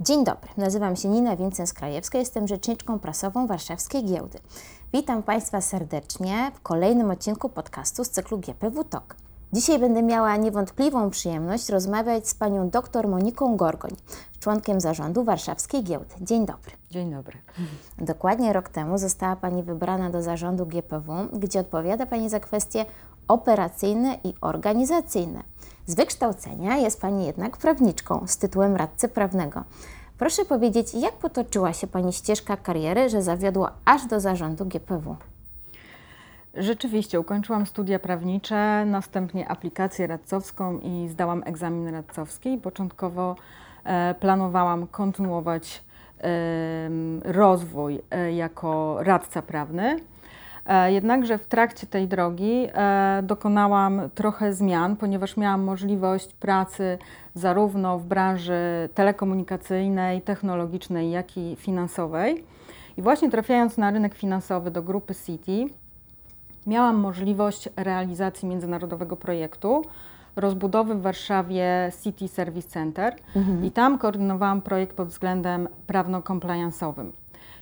Dzień dobry, nazywam się Nina Wincens-Krajewska, jestem rzeczniczką prasową Warszawskiej Giełdy. Witam Państwa serdecznie w kolejnym odcinku podcastu z cyklu GPW Talk. Dzisiaj będę miała niewątpliwą przyjemność rozmawiać z panią dr Moniką Gorgoń, członkiem zarządu Warszawskiej Giełdy. Dzień dobry. Dzień dobry. Dokładnie rok temu została Pani wybrana do zarządu GPW, gdzie odpowiada Pani za kwestie operacyjne i organizacyjne. Z wykształcenia jest Pani jednak prawniczką z tytułem radcy prawnego. Proszę powiedzieć, jak potoczyła się Pani ścieżka kariery, że zawiodła aż do zarządu GPW? Rzeczywiście, ukończyłam studia prawnicze, następnie aplikację radcowską i zdałam egzamin radcowski. Początkowo e, planowałam kontynuować rozwój e, jako radca prawny. E, jednakże w trakcie tej drogi e, dokonałam trochę zmian, ponieważ miałam możliwość pracy zarówno w branży telekomunikacyjnej, technologicznej, jak i finansowej. I właśnie trafiając na rynek finansowy do grupy City, miałam możliwość realizacji międzynarodowego projektu rozbudowy w Warszawie City Service Center mhm. i tam koordynowałam projekt pod względem prawno-compliance'owym.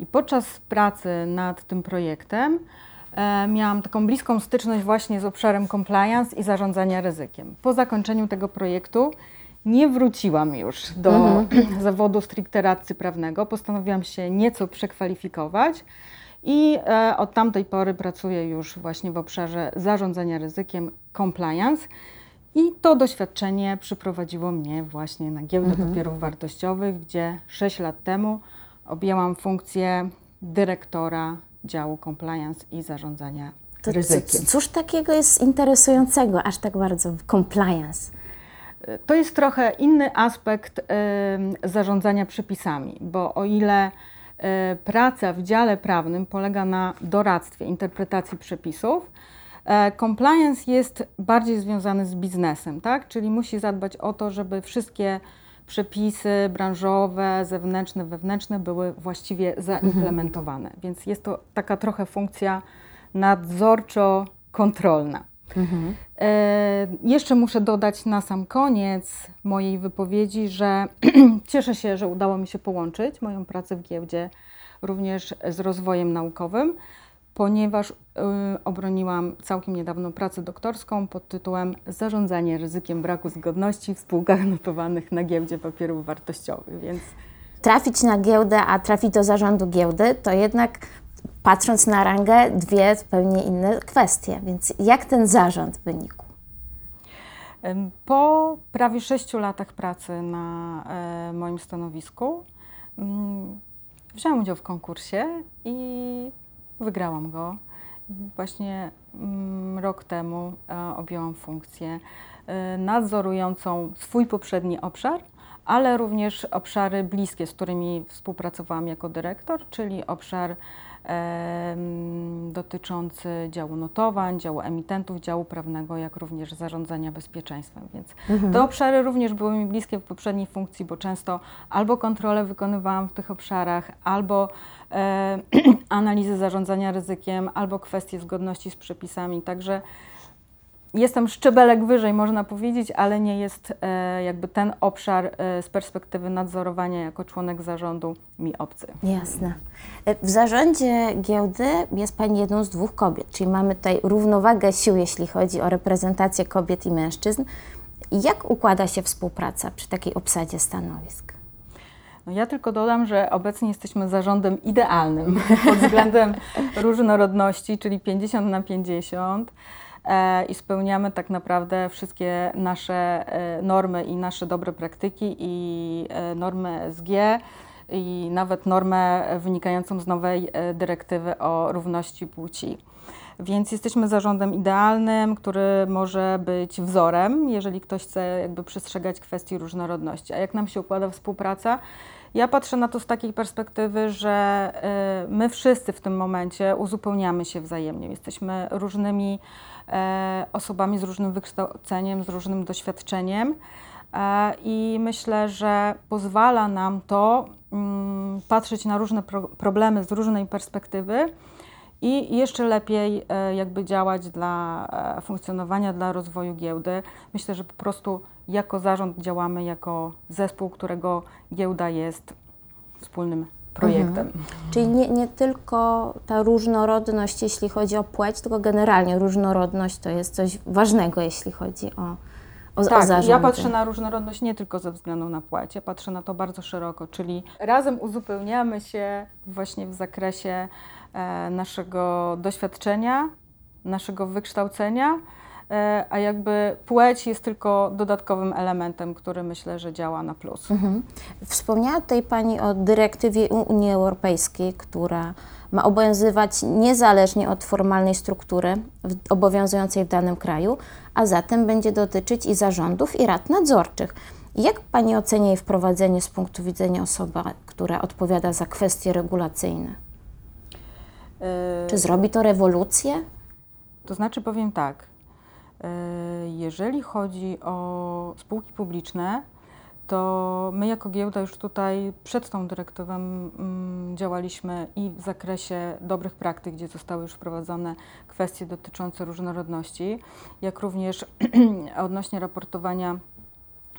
I podczas pracy nad tym projektem miałam taką bliską styczność właśnie z obszarem compliance i zarządzania ryzykiem. Po zakończeniu tego projektu nie wróciłam już do mhm. zawodu stricte radcy prawnego. Postanowiłam się nieco przekwalifikować i e, od tamtej pory pracuję już właśnie w obszarze zarządzania ryzykiem compliance. I to doświadczenie przyprowadziło mnie właśnie na giełdę mhm. papierów wartościowych, gdzie 6 lat temu objęłam funkcję dyrektora działu compliance i zarządzania to, ryzykiem. Cóż takiego jest interesującego aż tak bardzo w compliance? To jest trochę inny aspekt y, zarządzania przepisami, bo o ile praca w dziale prawnym polega na doradztwie, interpretacji przepisów. E, compliance jest bardziej związany z biznesem, tak? czyli musi zadbać o to, żeby wszystkie przepisy branżowe, zewnętrzne, wewnętrzne były właściwie zaimplementowane. Mhm. Więc jest to taka trochę funkcja nadzorczo-kontrolna. Mhm. E, jeszcze muszę dodać na sam koniec mojej wypowiedzi, że cieszę się, że udało mi się połączyć moją pracę w giełdzie również z rozwojem naukowym, ponieważ y, obroniłam całkiem niedawno pracę doktorską pod tytułem Zarządzanie ryzykiem braku zgodności w spółkach notowanych na giełdzie papierów wartościowych. Więc trafić na giełdę, a trafić do zarządu giełdy, to jednak patrząc na rangę, dwie zupełnie inne kwestie. Więc jak ten zarząd wynikł? Po prawie sześciu latach pracy na e, moim stanowisku mm, wziąłem udział w konkursie i wygrałam go. Właśnie mm, rok temu e, objęłam funkcję e, nadzorującą swój poprzedni obszar, ale również obszary bliskie, z którymi współpracowałam jako dyrektor, czyli obszar dotyczący działu notowań, działu emitentów, działu prawnego, jak również zarządzania bezpieczeństwem. Więc mhm. te obszary również były mi bliskie w poprzedniej funkcji, bo często albo kontrolę wykonywałam w tych obszarach, albo e, analizy zarządzania ryzykiem, albo kwestie zgodności z przepisami. Także jestem szczebelek wyżej, można powiedzieć, ale nie jest e, jakby ten obszar e, z perspektywy nadzorowania jako członek zarządu mi obcy. Jasne. E, w zarządzie giełdy jest Pani jedną z dwóch kobiet, czyli mamy tutaj równowagę sił, jeśli chodzi o reprezentację kobiet i mężczyzn. Jak układa się współpraca przy takiej obsadzie stanowisk? No ja tylko dodam, że obecnie jesteśmy zarządem idealnym pod względem różnorodności, czyli 50 na 50. E, i spełniamy tak naprawdę wszystkie nasze e, normy i nasze dobre praktyki i e, normy SG i nawet normę wynikającą z nowej dyrektywy o równości płci. Więc jesteśmy zarządem idealnym, który może być wzorem, jeżeli ktoś chce jakby przestrzegać kwestii różnorodności. A jak nam się układa współpraca? Ja patrzę na to z takiej perspektywy, że my wszyscy w tym momencie uzupełniamy się wzajemnie. Jesteśmy różnymi osobami z różnym wykształceniem, z różnym doświadczeniem. E, I myślę, że pozwala nam to mm, patrzeć na różne problemy z różnej perspektywy i jeszcze lepiej e, jakby działać dla e, funkcjonowania, dla rozwoju giełdy. Myślę, że po prostu jako zarząd działamy jako zespół, którego giełda jest wspólnym projektem. Czyli nie, nie tylko ta różnorodność, jeśli chodzi o płeć, tylko generalnie różnorodność to jest coś ważnego, jeśli chodzi o, o, o Tak, zarządy. ja patrzę na różnorodność nie tylko ze względu na płeć, ja patrzę na to bardzo szeroko, czyli razem uzupełniamy się właśnie w zakresie e, naszego doświadczenia, naszego wykształcenia, a jakby płeć jest tylko dodatkowym elementem, który myślę, że działa na plus. Mhm. Wspomniała tutaj Pani o dyrektywie Unii Europejskiej, która ma obowiązywać niezależnie od formalnej struktury obowiązującej w danym kraju, a zatem będzie dotyczyć i zarządów, i rad nadzorczych. Jak Pani ocenia jej wprowadzenie z punktu widzenia osoby, która odpowiada za kwestie regulacyjne? E, Czy zrobi to rewolucję? To znaczy powiem tak, e, jeżeli chodzi o spółki publiczne, to my jako giełda już tutaj przed tą dyrektywą mm, działaliśmy i w zakresie dobrych praktyk, gdzie zostały już wprowadzone kwestie dotyczące różnorodności, jak również odnośnie raportowania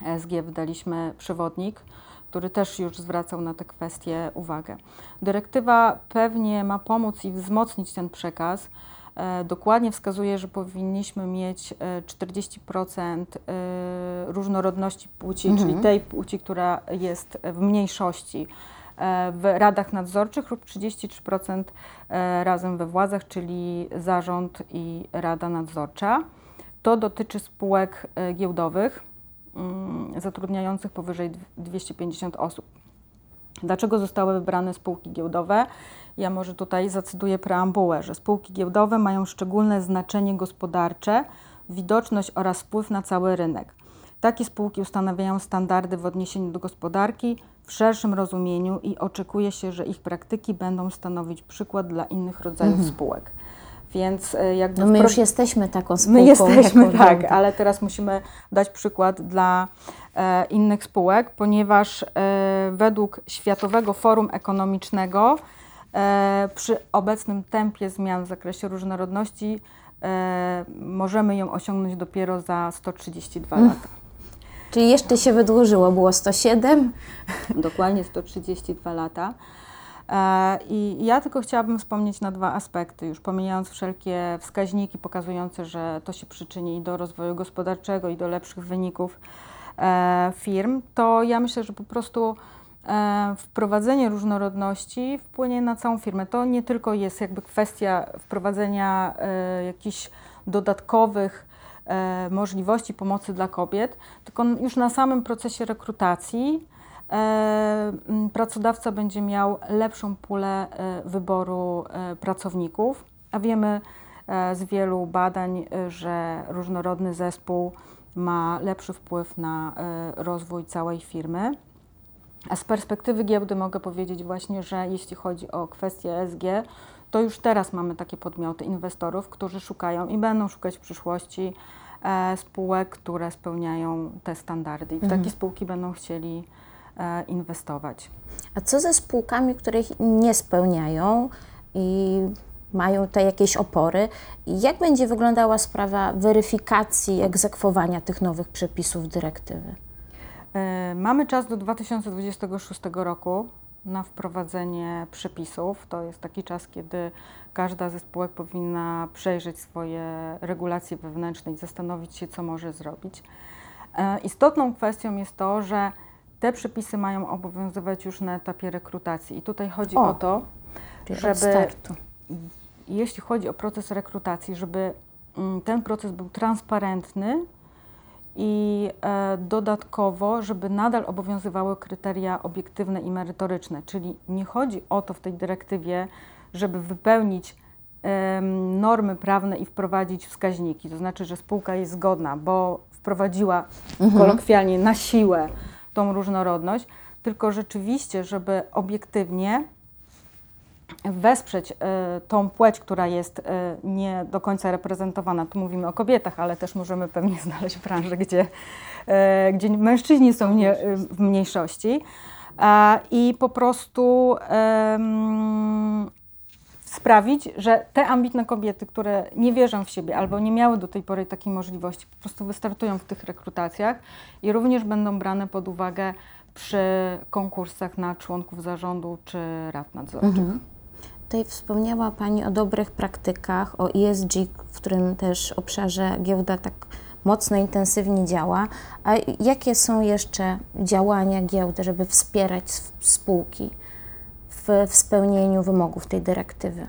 ESG wydaliśmy przewodnik, który też już zwracał na te kwestie uwagę. Dyrektywa pewnie ma pomóc i wzmocnić ten przekaz. E, Dokładnie wskazuje, że powinniśmy mieć e, 40% e, różnorodności płci, Mhm. czyli tej płci, która jest w mniejszości e, w radach nadzorczych lub 33% e, razem we władzach, czyli zarząd i rada nadzorcza. To dotyczy spółek e, giełdowych mm, zatrudniających powyżej dw- 250 osób. Dlaczego zostały wybrane spółki giełdowe? Ja może tutaj zacytuję preambułę, że spółki giełdowe mają szczególne znaczenie gospodarcze, widoczność oraz wpływ na cały rynek. Takie spółki ustanawiają standardy w odniesieniu do gospodarki w szerszym rozumieniu i oczekuje się, że ich praktyki będą stanowić przykład dla innych rodzajów spółek. Więc e, jakby No my już jesteśmy taką spółką. My jesteśmy, tak, ale teraz musimy dać przykład dla e, innych spółek, ponieważ e, według Światowego Forum Ekonomicznego e, przy obecnym tempie zmian w zakresie różnorodności e, możemy ją osiągnąć dopiero za 132 Mm. lata. Czyli jeszcze się wydłużyło, było 107. Dokładnie 132 lata. E, I ja tylko chciałabym wspomnieć na dwa aspekty, już pomijając wszelkie wskaźniki pokazujące, że to się przyczyni i do rozwoju gospodarczego, i do lepszych wyników e, firm, to ja myślę, że po prostu e, wprowadzenie różnorodności wpłynie na całą firmę. To nie tylko jest jakby kwestia wprowadzenia jakichś dodatkowych możliwości pomocy dla kobiet, tylko już na samym procesie rekrutacji pracodawca będzie miał lepszą pulę e, wyboru e, pracowników, a wiemy e, z wielu badań, e, że różnorodny zespół ma lepszy wpływ na e, rozwój całej firmy. A z perspektywy giełdy mogę powiedzieć właśnie, że jeśli chodzi o kwestię ESG, to już teraz mamy takie podmioty inwestorów, którzy szukają i będą szukać w przyszłości e, spółek, które spełniają te standardy i w takie spółki będą chcieli e, inwestować. A co ze spółkami, które ich nie spełniają i mają tutaj jakieś opory? Jak będzie wyglądała sprawa weryfikacji, egzekwowania tych nowych przepisów dyrektywy? E, Mamy czas do 2026 roku na wprowadzenie przepisów. To jest taki czas, kiedy każda ze spółek powinna przejrzeć swoje regulacje wewnętrzne i zastanowić się, co może zrobić. E, Istotną kwestią jest to, że te przepisy mają obowiązywać już na etapie rekrutacji. I tutaj chodzi O, o to, żeby jeśli chodzi o proces rekrutacji, żeby mm, ten proces był transparentny i e, dodatkowo, żeby nadal obowiązywały kryteria obiektywne i merytoryczne. Czyli nie chodzi o to w tej dyrektywie, żeby wypełnić normy prawne i wprowadzić wskaźniki. To znaczy, że spółka jest zgodna, bo wprowadziła kolokwialnie na siłę tą różnorodność, tylko rzeczywiście, żeby obiektywnie wesprzeć e, tą płeć, która jest e, nie do końca reprezentowana. Tu mówimy o kobietach, ale też możemy pewnie znaleźć branże, gdzie, e, gdzie mężczyźni są nie, w mniejszości. I po prostu sprawić, że te ambitne kobiety, które nie wierzą w siebie albo nie miały do tej pory takiej możliwości, po prostu wystartują w tych rekrutacjach i również będą brane pod uwagę przy konkursach na członków zarządu czy rad nadzorczych. Mhm. Tutaj wspomniała Pani o dobrych praktykach, o ESG, w którym też obszarze giełda tak mocno, intensywnie działa. A jakie są jeszcze działania giełdy, żeby wspierać spółki w, w spełnieniu wymogów tej dyrektywy?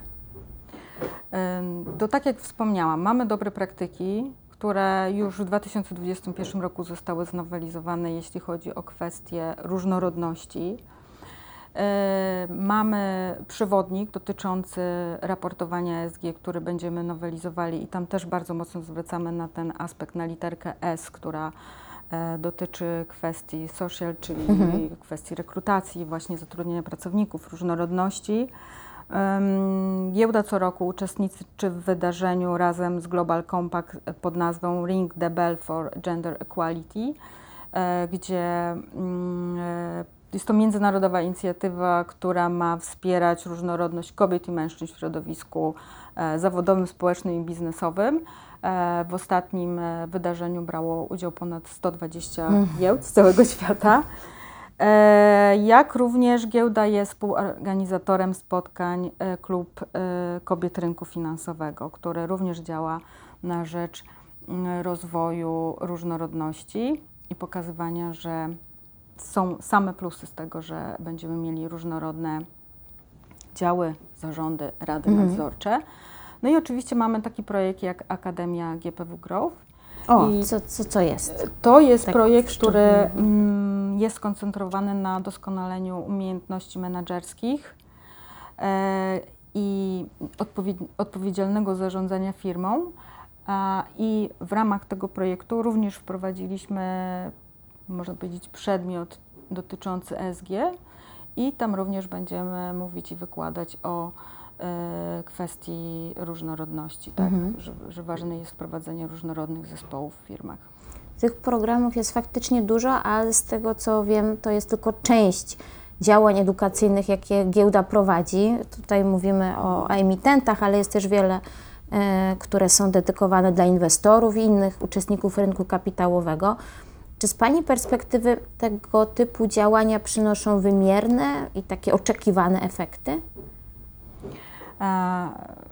To tak jak wspomniałam, mamy dobre praktyki, które już w 2021 roku zostały znowelizowane, jeśli chodzi o kwestie różnorodności. Mamy przewodnik dotyczący raportowania ESG, który będziemy nowelizowali i tam też bardzo mocno zwracamy na ten aspekt, na literkę S, która dotyczy kwestii social, czyli mhm. kwestii rekrutacji, właśnie zatrudnienia pracowników, różnorodności. Giełda co roku uczestniczy w wydarzeniu razem z Global Compact pod nazwą Ring the Bell for Gender Equality, e, gdzie mm, jest to międzynarodowa inicjatywa, która ma wspierać różnorodność kobiet i mężczyzn w środowisku e, zawodowym, społecznym i biznesowym. E, w ostatnim e, wydarzeniu brało udział ponad 120 mm. giełd z całego świata. Jak również giełda jest współorganizatorem spotkań Klub Kobiet Rynku Finansowego, który również działa na rzecz rozwoju różnorodności i pokazywania, że są same plusy z tego, że będziemy mieli różnorodne działy, zarządy, rady mhm. No i oczywiście mamy taki projekt jak Akademia GPW Growth. O, I co, co, co jest? To jest tak projekt, który mm, jest skoncentrowany na doskonaleniu umiejętności menedżerskich e, i odpowiedzialnego zarządzania firmą. A, I w ramach tego projektu również wprowadziliśmy można powiedzieć, przedmiot dotyczący ESG i tam również będziemy mówić i wykładać o e, kwestii różnorodności, tak? Mhm. Że, że ważne jest wprowadzenie różnorodnych zespołów w firmach. Tych programów jest faktycznie dużo, ale z tego co wiem, to jest tylko część działań edukacyjnych, jakie giełda prowadzi. Tutaj mówimy o emitentach, ale jest też wiele, e, które są dedykowane dla inwestorów i innych uczestników rynku kapitałowego. Czy z Pani perspektywy tego typu działania przynoszą wymierne i takie oczekiwane efekty?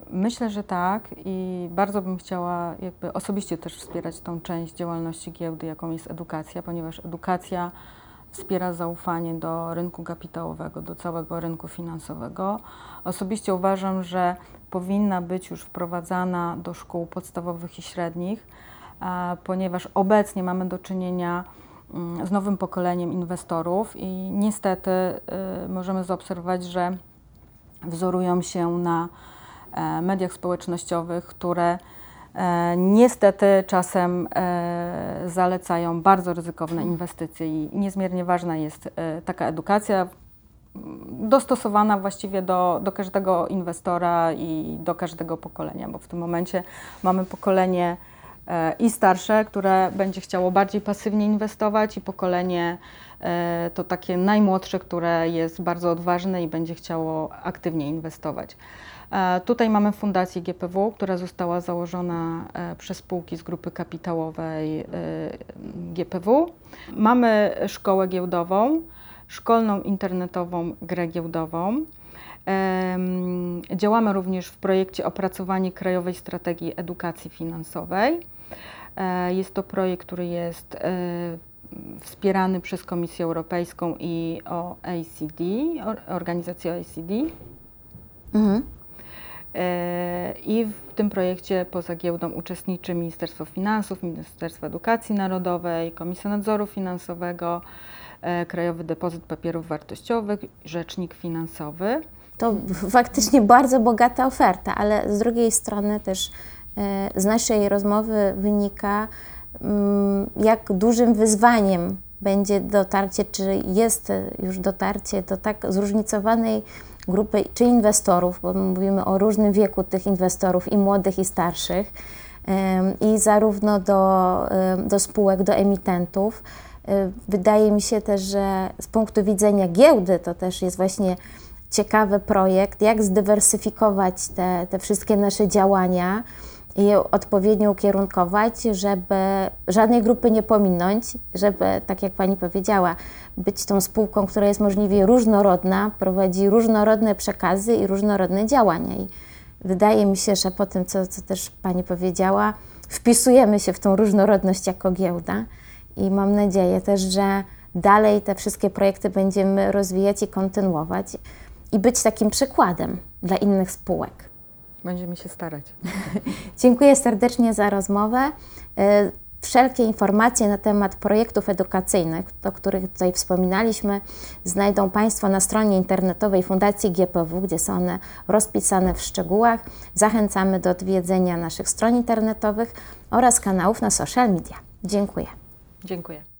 Myślę, że tak i bardzo bym chciała jakby osobiście też wspierać tą część działalności giełdy, jaką jest edukacja, ponieważ edukacja wspiera zaufanie do rynku kapitałowego, do całego rynku finansowego. Osobiście uważam, że powinna być już wprowadzana do szkół podstawowych i średnich ponieważ obecnie mamy do czynienia mm, z nowym pokoleniem inwestorów i niestety y, możemy zaobserwować, że wzorują się na e, mediach społecznościowych, które e, niestety czasem e, zalecają bardzo ryzykowne inwestycje i niezmiernie ważna jest taka edukacja dostosowana właściwie do, do każdego inwestora i do każdego pokolenia, bo w tym momencie mamy pokolenie i starsze, które będzie chciało bardziej pasywnie inwestować, i pokolenie to takie najmłodsze, które jest bardzo odważne i będzie chciało aktywnie inwestować. E, tutaj mamy Fundację GPW, która została założona przez spółki z grupy kapitałowej GPW. Mamy szkołę giełdową, szkolną internetową grę giełdową. Działamy również w projekcie Opracowanie Krajowej Strategii Edukacji Finansowej. E, jest to projekt, który jest e, wspierany przez Komisję Europejską i OECD, organizację OECD. Mhm. E, I w tym projekcie poza giełdą uczestniczy Ministerstwo Finansów, Ministerstwo Edukacji Narodowej, Komisja Nadzoru Finansowego, Krajowy Depozyt Papierów Wartościowych, Rzecznik Finansowy. To faktycznie bardzo bogata oferta, ale z drugiej strony też E, z naszej rozmowy wynika, jak dużym wyzwaniem będzie dotarcie, czy jest już dotarcie do tak zróżnicowanej grupy, czy inwestorów, bo mówimy o różnym wieku tych inwestorów, i młodych, i starszych, i zarówno do, do spółek, do emitentów. E, wydaje mi się też, że z punktu widzenia giełdy to też jest właśnie ciekawy projekt, jak zdywersyfikować te, te wszystkie nasze działania i odpowiednio ukierunkować, żeby żadnej grupy nie pominąć, żeby, tak jak Pani powiedziała, być tą spółką, która jest możliwie różnorodna, prowadzi różnorodne przekazy i różnorodne działania. I wydaje mi się, że po tym, co, co też Pani powiedziała, wpisujemy się w tą różnorodność jako giełda i mam nadzieję też, że dalej te wszystkie projekty będziemy rozwijać i kontynuować i być takim przykładem dla innych spółek. Będziemy się starać. Dziękuję serdecznie za rozmowę. E, Wszelkie informacje na temat projektów edukacyjnych, o których tutaj wspominaliśmy, znajdą Państwo na stronie internetowej Fundacji GPW, gdzie są one rozpisane w szczegółach. Zachęcamy do odwiedzenia naszych stron internetowych oraz kanałów na social media. Dziękuję. Dziękuję.